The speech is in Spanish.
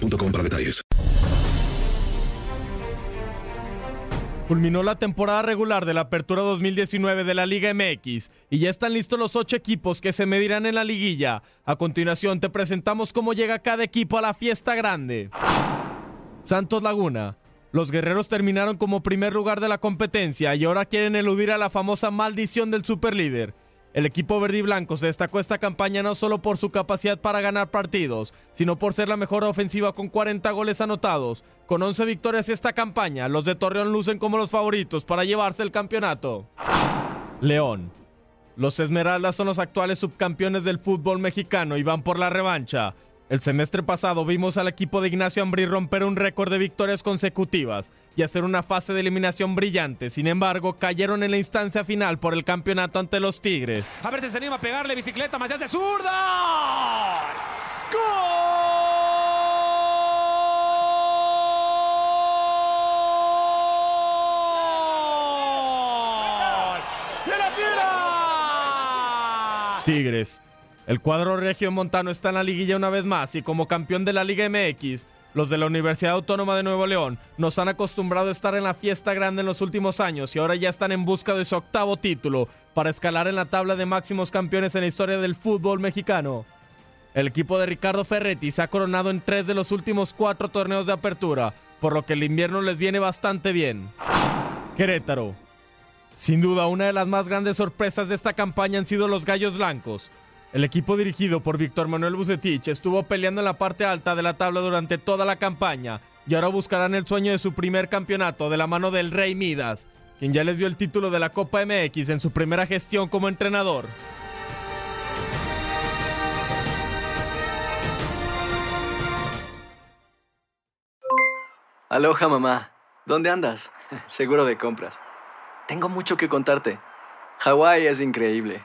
para detalles. Culminó la temporada regular de la Apertura 2019 de la Liga MX y ya están listos los ocho equipos que se medirán en la liguilla. A continuación te presentamos cómo llega cada equipo a la fiesta grande. Santos Laguna. Los guerreros terminaron como primer lugar de la competencia y ahora quieren eludir a la famosa maldición del superlíder. El equipo verde y blanco se destacó esta campaña no solo por su capacidad para ganar partidos, sino por ser la mejor ofensiva con 40 goles anotados. Con 11 victorias esta campaña, los de Torreón lucen como los favoritos para llevarse el campeonato. León. Los Esmeraldas son los actuales subcampeones del fútbol mexicano y van por la revancha. El semestre pasado vimos al equipo de Ignacio Ambrí romper un récord de victorias consecutivas y hacer una fase de eliminación brillante. Sin embargo, cayeron en la instancia final por el campeonato ante los Tigres. A ver si se anima a pegarle bicicleta, Macías de zurda. ¡Gol! Tigres. El cuadro regio montano está en la liguilla una vez más y como campeón de la Liga MX, los de la Universidad Autónoma de Nuevo León nos han acostumbrado a estar en la fiesta grande en los últimos años y ahora ya están en busca de su octavo título para escalar en la tabla de máximos campeones en la historia del fútbol mexicano. El equipo de Ricardo Ferretti se ha coronado en tres de los últimos cuatro torneos de apertura, por lo que el invierno les viene bastante bien. Querétaro. Sin duda, una de las más grandes sorpresas de esta campaña han sido los Gallos Blancos. El equipo dirigido por Víctor Manuel Bucetich estuvo peleando en la parte alta de la tabla durante toda la campaña y ahora buscarán el sueño de su primer campeonato de la mano del Rey Midas, quien ya les dio el título de la Copa MX en su primera gestión como entrenador. Aloha mamá. ¿Dónde andas? Seguro de compras. Tengo mucho que contarte. Hawái es increíble.